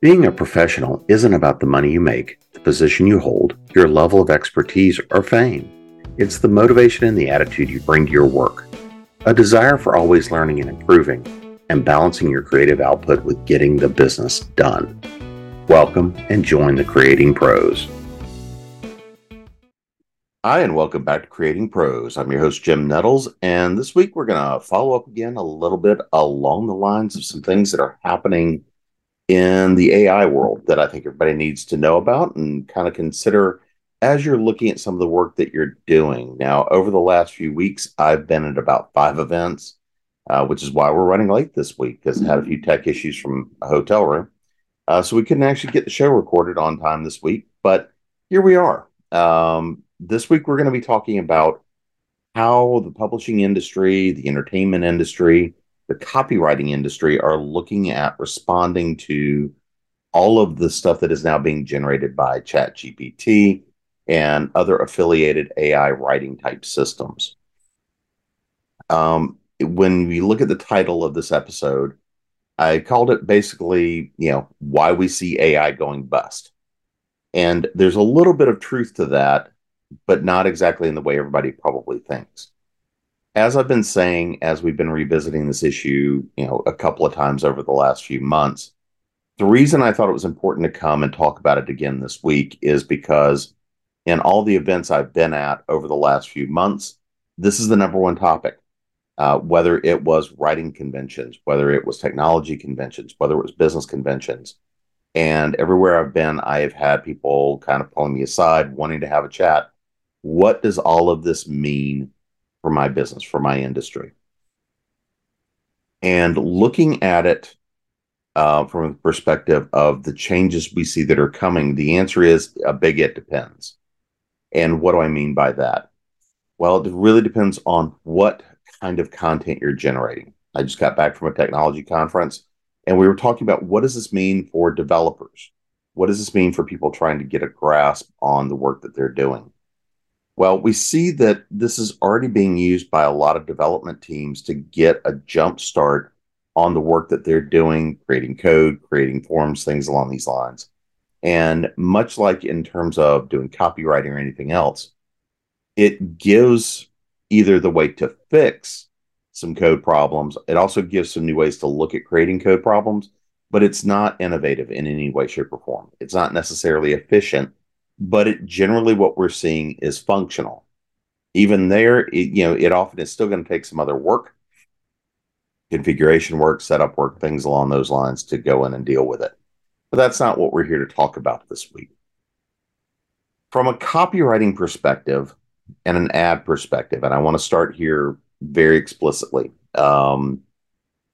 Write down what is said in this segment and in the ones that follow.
Being a professional isn't about the money you make, the position you hold, your level of expertise, or fame. It's the motivation and the attitude you bring to your work. A desire for always learning and improving, and balancing your creative output with getting the business done. Welcome and join the Creating Pros. Hi, and welcome back to Creating Pros. I'm your host, Jim Nettles, and this week we're going to follow up again a little bit along the lines of some things that are happening in the AI world that I think everybody needs to know about and kind of consider as you're looking at some of the work that you're doing. Now, over the last few weeks, I've been at about five events, uh, which is why we're running late this week because I had a few tech issues from a hotel room. Uh, so we couldn't actually get the show recorded on time this week, but here we are. Um, this week, we're going to be talking about how the publishing industry, the entertainment industry, the copywriting industry are looking at responding to all of the stuff that is now being generated by ChatGPT and other affiliated AI writing type systems. Um, when we look at the title of this episode, I called it basically, you know, why we see AI going bust. And there's a little bit of truth to that, but not exactly in the way everybody probably thinks. As I've been saying, as we've been revisiting this issue, you know, a couple of times over the last few months, the reason I thought it was important to come and talk about it again this week is because in all the events I've been at over the last few months, this is the number one topic. Uh, whether it was writing conventions, whether it was technology conventions, whether it was business conventions. And everywhere I've been, I have had people kind of pulling me aside, wanting to have a chat. What does all of this mean for my business, for my industry? And looking at it uh, from the perspective of the changes we see that are coming, the answer is a big it depends. And what do I mean by that? Well, it really depends on what kind of content you're generating. I just got back from a technology conference and we were talking about what does this mean for developers? What does this mean for people trying to get a grasp on the work that they're doing? Well, we see that this is already being used by a lot of development teams to get a jump start on the work that they're doing, creating code, creating forms, things along these lines. And much like in terms of doing copywriting or anything else, it gives either the way to fix some code problems. It also gives some new ways to look at creating code problems, but it's not innovative in any way, shape, or form. It's not necessarily efficient, but it generally what we're seeing is functional. Even there, it, you know, it often is still going to take some other work, configuration work, setup work, things along those lines to go in and deal with it. But that's not what we're here to talk about this week. From a copywriting perspective and an ad perspective, and I want to start here very explicitly. Um,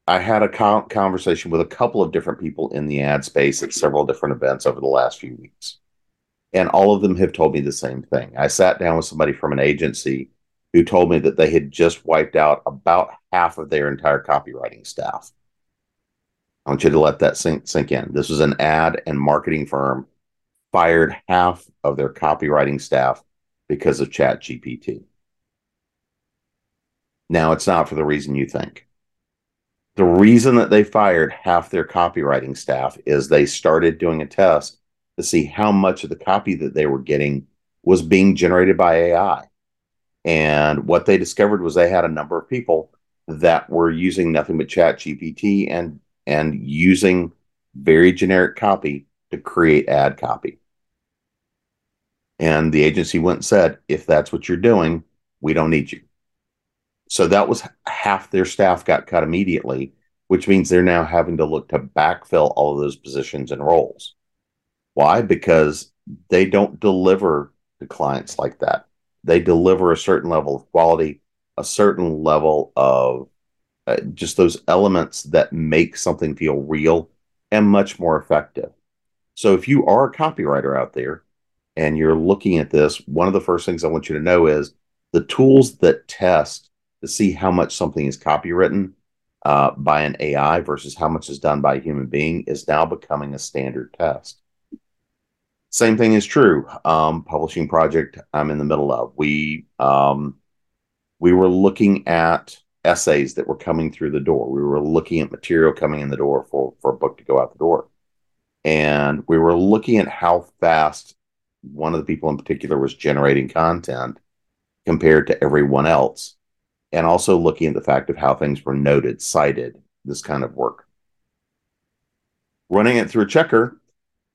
I had a conversation with a couple of different people in the ad space at several different events over the last few weeks. And all of them have told me the same thing. I sat down with somebody from an agency who told me that they had just wiped out about half of their entire copywriting staff. I want you to let that sink, sink in. This was an ad and marketing firm fired half of their copywriting staff because of Chat GPT. Now, it's not for the reason you think. The reason that they fired half their copywriting staff is they started doing a test to see how much of the copy that they were getting was being generated by AI. And what they discovered was they had a number of people that were using nothing but Chat GPT and and using very generic copy to create ad copy. And the agency went and said, if that's what you're doing, we don't need you. So that was half their staff got cut immediately, which means they're now having to look to backfill all of those positions and roles. Why? Because they don't deliver to clients like that. They deliver a certain level of quality, a certain level of uh, just those elements that make something feel real and much more effective. So if you are a copywriter out there and you're looking at this, one of the first things I want you to know is the tools that test to see how much something is copywritten uh, by an AI versus how much is done by a human being is now becoming a standard test. Same thing is true. Um, publishing project I'm in the middle of. We um, we were looking at essays that were coming through the door. We were looking at material coming in the door for, for a book to go out the door. and we were looking at how fast one of the people in particular was generating content compared to everyone else, and also looking at the fact of how things were noted, cited, this kind of work. Running it through a checker,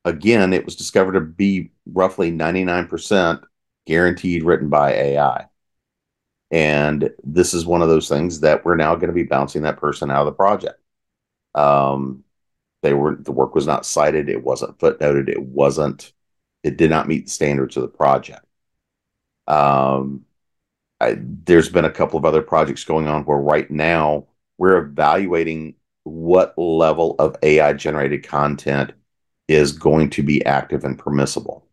again, it was discovered to be roughly 99% guaranteed written by AI. And this is one of those things that we're now going to be bouncing that person out of the project. Um, they were the work was not cited, it wasn't footnoted, it wasn't, it did not meet the standards of the project. Um, I, there's been a couple of other projects going on where right now we're evaluating what level of AI generated content is going to be active and permissible.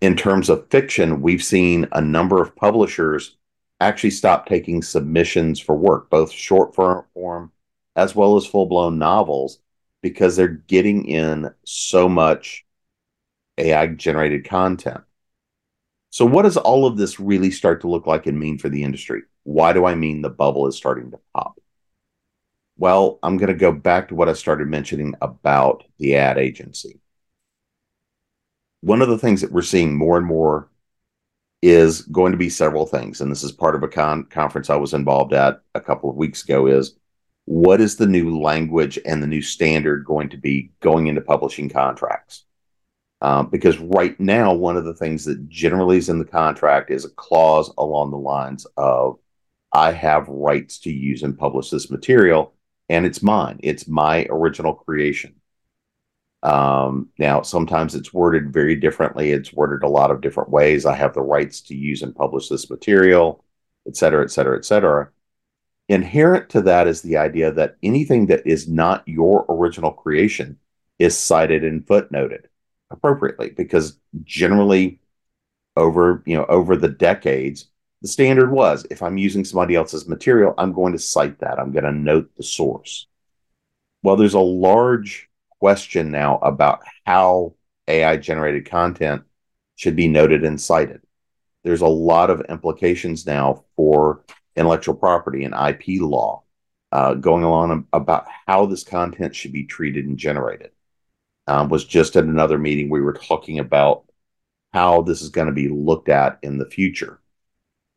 In terms of fiction, we've seen a number of publishers actually stop taking submissions for work, both short form as well as full blown novels, because they're getting in so much AI generated content. So, what does all of this really start to look like and mean for the industry? Why do I mean the bubble is starting to pop? Well, I'm going to go back to what I started mentioning about the ad agency. One of the things that we're seeing more and more is going to be several things, and this is part of a con- conference I was involved at a couple of weeks ago. Is what is the new language and the new standard going to be going into publishing contracts? Um, because right now, one of the things that generally is in the contract is a clause along the lines of, I have rights to use and publish this material, and it's mine. It's my original creation. Um, now, sometimes it's worded very differently. It's worded a lot of different ways. I have the rights to use and publish this material, et cetera, et cetera, et cetera. Inherent to that is the idea that anything that is not your original creation is cited and footnoted appropriately because generally over you know over the decades the standard was if i'm using somebody else's material i'm going to cite that i'm going to note the source well there's a large question now about how ai generated content should be noted and cited there's a lot of implications now for intellectual property and ip law uh, going along about how this content should be treated and generated um, was just at another meeting. We were talking about how this is going to be looked at in the future.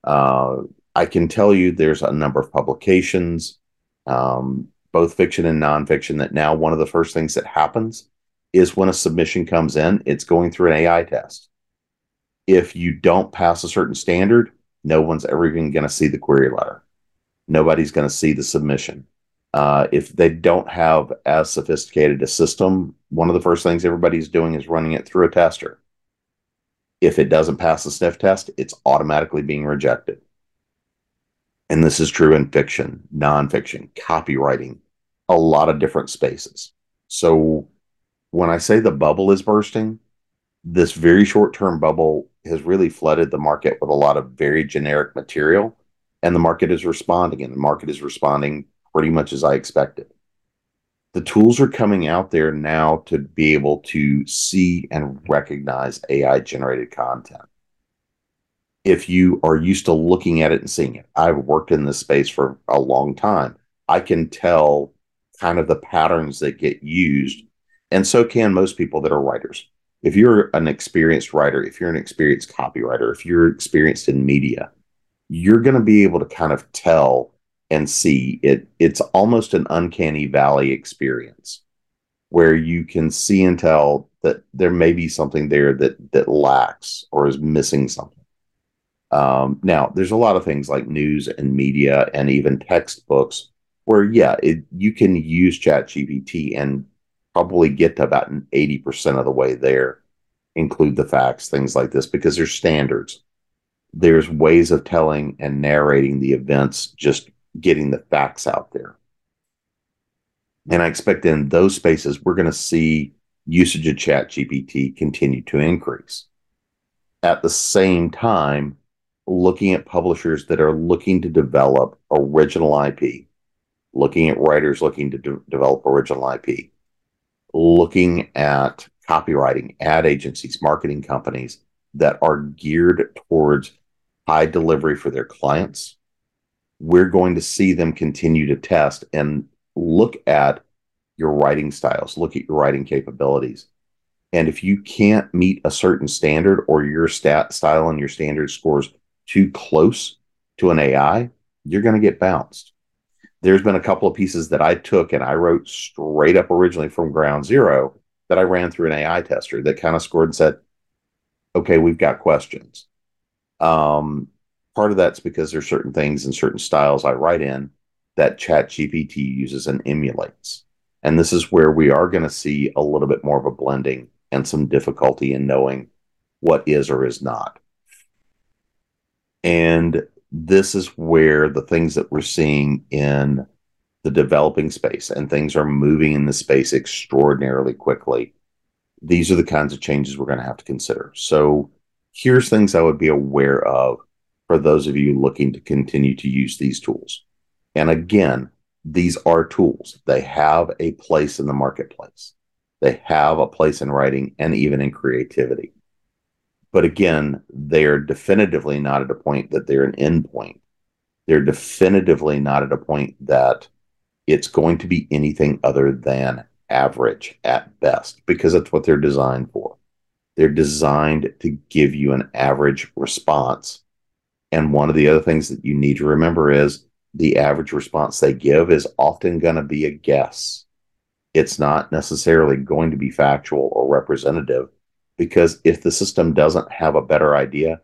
Uh, I can tell you there's a number of publications, um, both fiction and nonfiction, that now one of the first things that happens is when a submission comes in, it's going through an AI test. If you don't pass a certain standard, no one's ever even going to see the query letter. Nobody's going to see the submission. Uh, if they don't have as sophisticated a system, one of the first things everybody's doing is running it through a tester. If it doesn't pass the sniff test, it's automatically being rejected. And this is true in fiction, nonfiction, copywriting, a lot of different spaces. So when I say the bubble is bursting, this very short term bubble has really flooded the market with a lot of very generic material. And the market is responding, and the market is responding pretty much as I expected. The tools are coming out there now to be able to see and recognize AI generated content. If you are used to looking at it and seeing it, I've worked in this space for a long time. I can tell kind of the patterns that get used, and so can most people that are writers. If you're an experienced writer, if you're an experienced copywriter, if you're experienced in media, you're going to be able to kind of tell and see it it's almost an uncanny valley experience where you can see and tell that there may be something there that that lacks or is missing something. Um, now there's a lot of things like news and media and even textbooks where yeah it, you can use chat gpt and probably get to about 80% of the way there include the facts things like this because there's standards. There's ways of telling and narrating the events just getting the facts out there. And I expect in those spaces, we're going to see usage of Chat GPT continue to increase. At the same time, looking at publishers that are looking to develop original IP, looking at writers looking to de- develop original IP, looking at copywriting, ad agencies, marketing companies that are geared towards high delivery for their clients we're going to see them continue to test and look at your writing styles, look at your writing capabilities. And if you can't meet a certain standard or your stat style and your standard scores too close to an AI, you're going to get bounced. There's been a couple of pieces that I took and I wrote straight up originally from ground zero that I ran through an AI tester that kind of scored and said, okay, we've got questions. Um, part of that's because there's certain things and certain styles I write in that Chat GPT uses and emulates. And this is where we are going to see a little bit more of a blending and some difficulty in knowing what is or is not. And this is where the things that we're seeing in the developing space and things are moving in the space extraordinarily quickly. These are the kinds of changes we're going to have to consider. So, here's things I would be aware of for those of you looking to continue to use these tools. And again, these are tools. They have a place in the marketplace. They have a place in writing and even in creativity. But again, they are definitively not at a point that they're an endpoint. They're definitively not at a point that it's going to be anything other than average at best, because that's what they're designed for. They're designed to give you an average response. And one of the other things that you need to remember is the average response they give is often going to be a guess. It's not necessarily going to be factual or representative because if the system doesn't have a better idea,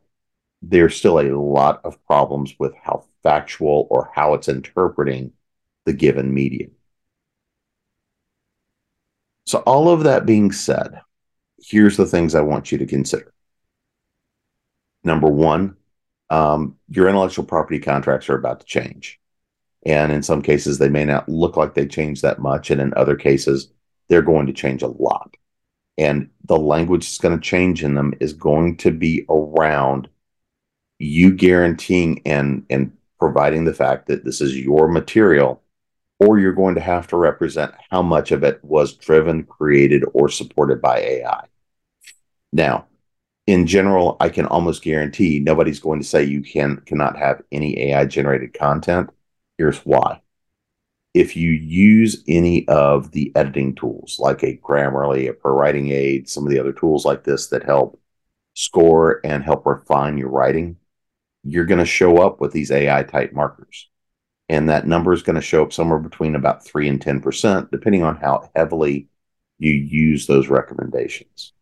there's still a lot of problems with how factual or how it's interpreting the given medium. So, all of that being said, here's the things I want you to consider. Number one, um, your intellectual property contracts are about to change. And in some cases, they may not look like they change that much. And in other cases, they're going to change a lot. And the language that's going to change in them is going to be around you guaranteeing and, and providing the fact that this is your material, or you're going to have to represent how much of it was driven, created, or supported by AI. Now, in general, I can almost guarantee nobody's going to say you can cannot have any AI generated content. Here's why. If you use any of the editing tools like a Grammarly, a ProWriting Aid, some of the other tools like this that help score and help refine your writing, you're going to show up with these AI type markers. And that number is going to show up somewhere between about 3 and 10%, depending on how heavily you use those recommendations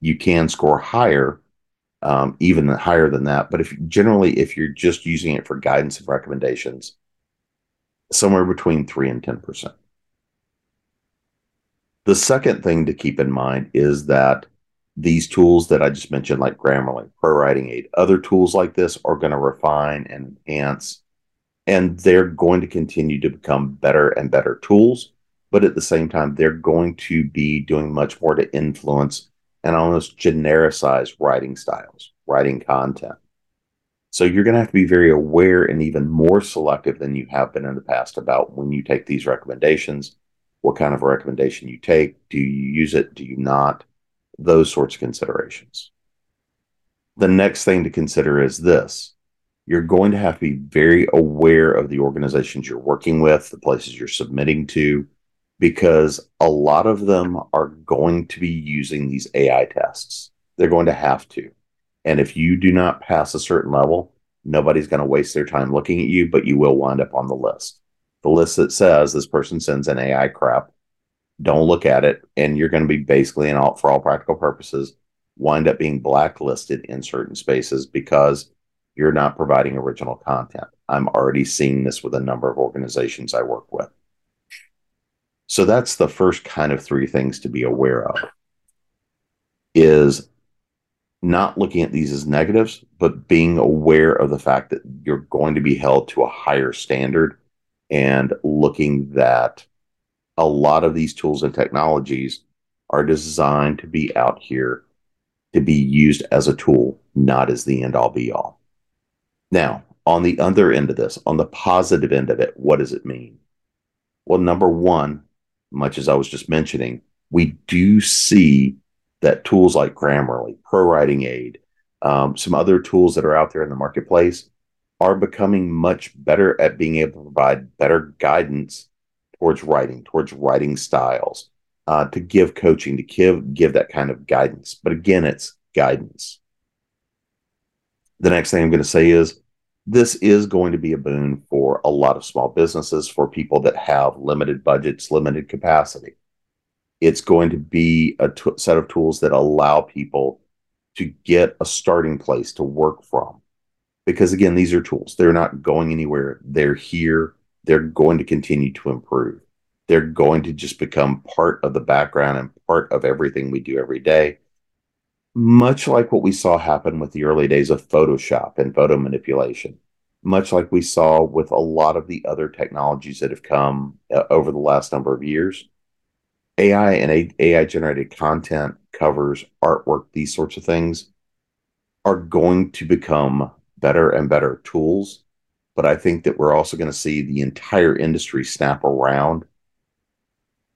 you can score higher, um, even higher than that. But if generally, if you're just using it for guidance and recommendations, somewhere between three and ten percent. The second thing to keep in mind is that these tools that I just mentioned, like Grammarly, ProWriting Aid, other tools like this are going to refine and enhance, and they're going to continue to become better and better tools. But at the same time, they're going to be doing much more to influence and almost genericize writing styles, writing content. So you're going to have to be very aware and even more selective than you have been in the past about when you take these recommendations, what kind of recommendation you take, do you use it, do you not, those sorts of considerations. The next thing to consider is this. You're going to have to be very aware of the organizations you're working with, the places you're submitting to, because a lot of them are going to be using these AI tests. They're going to have to. And if you do not pass a certain level, nobody's going to waste their time looking at you, but you will wind up on the list. The list that says this person sends an AI crap, don't look at it, and you're going to be basically, all, for all practical purposes, wind up being blacklisted in certain spaces because you're not providing original content. I'm already seeing this with a number of organizations I work with. So that's the first kind of three things to be aware of is not looking at these as negatives, but being aware of the fact that you're going to be held to a higher standard and looking that a lot of these tools and technologies are designed to be out here to be used as a tool, not as the end all be all. Now, on the other end of this, on the positive end of it, what does it mean? Well, number one, much as I was just mentioning, we do see that tools like Grammarly, Pro Writing Aid, um, some other tools that are out there in the marketplace are becoming much better at being able to provide better guidance towards writing, towards writing styles, uh, to give coaching, to give give that kind of guidance. But again, it's guidance. The next thing I'm going to say is this is going to be a boon for a lot of small businesses, for people that have limited budgets, limited capacity. It's going to be a t- set of tools that allow people to get a starting place to work from. Because again, these are tools. They're not going anywhere. They're here. They're going to continue to improve. They're going to just become part of the background and part of everything we do every day much like what we saw happen with the early days of Photoshop and photo manipulation, much like we saw with a lot of the other technologies that have come uh, over the last number of years. AI and AI generated content, covers, artwork, these sorts of things are going to become better and better tools. But I think that we're also going to see the entire industry snap around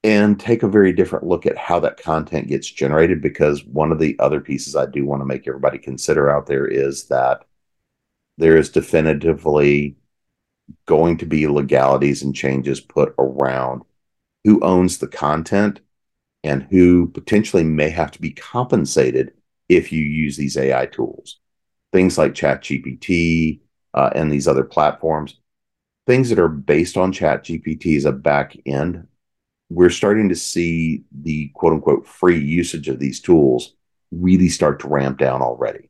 and take a very different look at how that content gets generated because one of the other pieces I do want to make everybody consider out there is that there is definitively going to be legalities and changes put around who owns the content and who potentially may have to be compensated if you use these AI tools. Things like ChatGPT uh, and these other platforms, things that are based on ChatGPT as a back end we're starting to see the quote unquote free usage of these tools really start to ramp down already.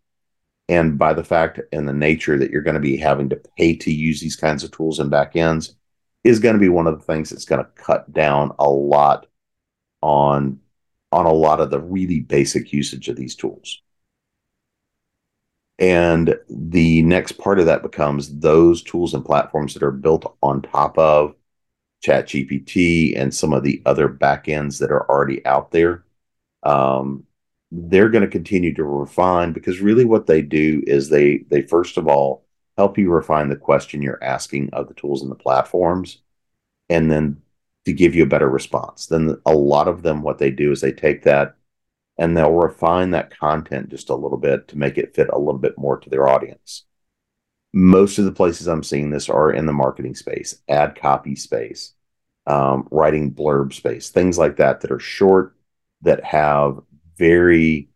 And by the fact and the nature that you're going to be having to pay to use these kinds of tools and backends is going to be one of the things that's going to cut down a lot on on a lot of the really basic usage of these tools. And the next part of that becomes those tools and platforms that are built on top of ChatGPT and some of the other backends that are already out there. Um, they're going to continue to refine because really what they do is they they first of all help you refine the question you're asking of the tools and the platforms, and then to give you a better response. Then a lot of them, what they do is they take that and they'll refine that content just a little bit to make it fit a little bit more to their audience most of the places I'm seeing this are in the marketing space, ad copy space, um, writing blurb space, things like that that are short, that have very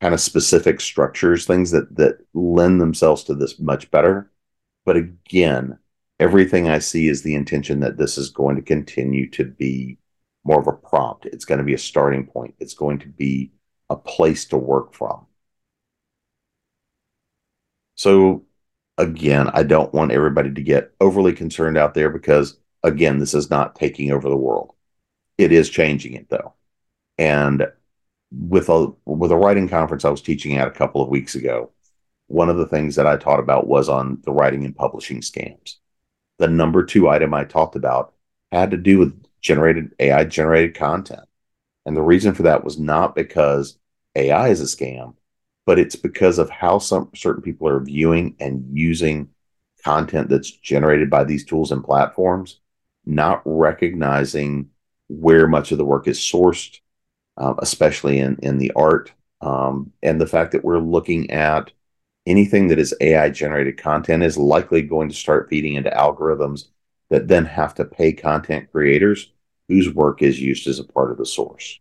kind of specific structures, things that that lend themselves to this much better. But again, everything I see is the intention that this is going to continue to be more of a prompt. It's going to be a starting point. It's going to be a place to work from. So again, I don't want everybody to get overly concerned out there because, again, this is not taking over the world. It is changing it though. And with a with a writing conference I was teaching at a couple of weeks ago, one of the things that I taught about was on the writing and publishing scams. The number two item I talked about had to do with generated AI generated content. And the reason for that was not because AI is a scam, but it's because of how some certain people are viewing and using content that's generated by these tools and platforms, not recognizing where much of the work is sourced, uh, especially in in the art, um, and the fact that we're looking at anything that is AI generated content is likely going to start feeding into algorithms that then have to pay content creators whose work is used as a part of the source.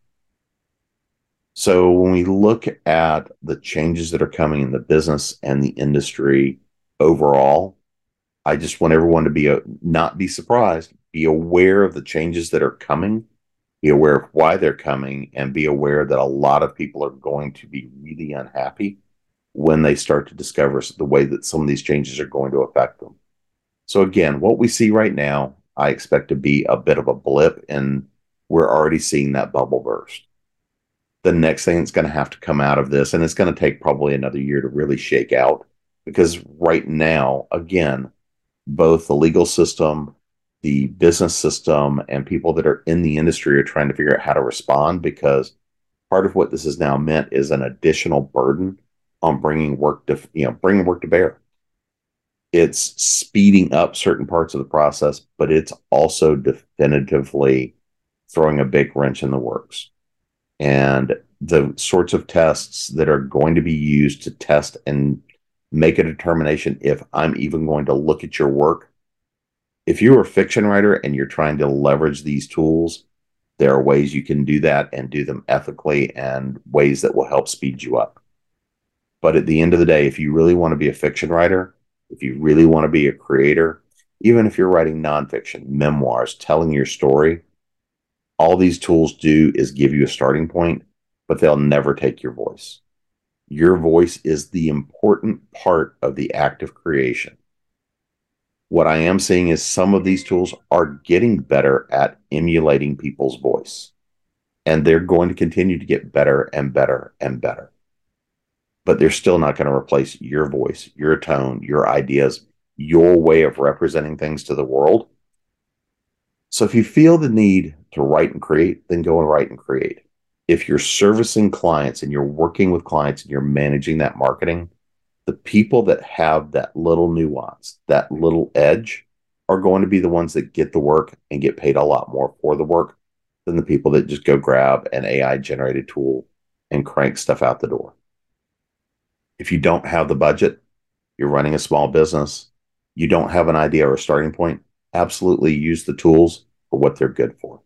So when we look at the changes that are coming in the business and the industry overall, I just want everyone to be a, not be surprised, be aware of the changes that are coming, be aware of why they're coming, and be aware that a lot of people are going to be really unhappy when they start to discover the way that some of these changes are going to affect them. So again, what we see right now, I expect to be a bit of a blip, and we're already seeing that bubble burst the next thing that's going to have to come out of this, and it's going to take probably another year to really shake out because right now, again, both the legal system, the business system, and people that are in the industry are trying to figure out how to respond because part of what this has now meant is an additional burden on bringing work to you know bringing work to bear. It's speeding up certain parts of the process but it's also definitively throwing a big wrench in the works and the sorts of tests that are going to be used to test and make a determination if I'm even going to look at your work If you're a fiction writer and you're trying to leverage these tools, there are ways you can do that and do them ethically and ways that will help speed you up. But at the end of the day, if you really want to be a fiction writer, if you really want to be a creator, even if you're writing nonfiction, memoirs, telling your story, all these tools do is give you a starting point, but they'll never take your voice. Your voice is the important part of the act of creation. What I am seeing is some of these tools are getting better at emulating people's voice, and they're going to continue to get better and better and better. But they're still not going to replace your voice, your tone, your ideas, your way of representing things to the world. So if you feel the need to write and create, then go and write and create. If you're servicing clients and you're working with clients and you're managing that marketing, the people that have that little nuance, that little edge, are going to be the ones that get the work and get paid a lot more for the work than the people that just go grab an AI generated tool and crank stuff out the door. If you don't have the budget, you're running a small business, you don't have an idea or a starting point, absolutely use the tools for what they're good for.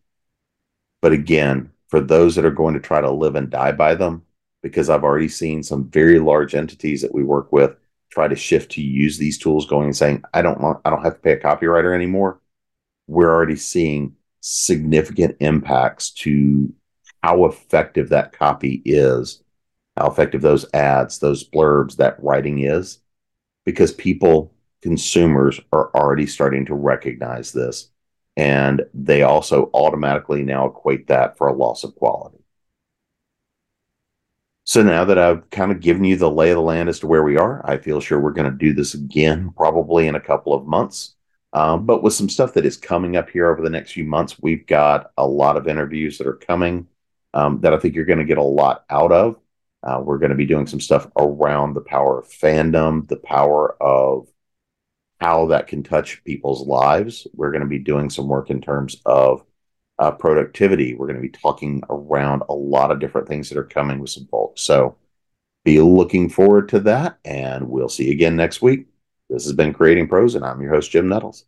But again, for those that are going to try to live and die by them, because I've already seen some very large entities that we work with try to shift to use these tools going and saying, I don't want, I don't have to pay a copywriter anymore. We're already seeing significant impacts to how effective that copy is, how effective those ads, those blurbs, that writing is, because people consumers are already starting to recognize this. And they also automatically now equate that for a loss of quality. So now that I've kind of given you the lay of the land as to where we are, I feel sure we're going to do this again probably in a couple of months. Um, but with some stuff that is coming up here over the next few months, we've got a lot of interviews that are coming um, that I think you're going to get a lot out of. Uh, we're going to be doing some stuff around the power of fandom, the power of how that can touch people's lives. We're going to be doing some work in terms of uh, productivity. We're going to be talking around a lot of different things that are coming with some folks. So be looking forward to that, and we'll see you again next week. This has been Creating Pros, and I'm your host, Jim Nettles.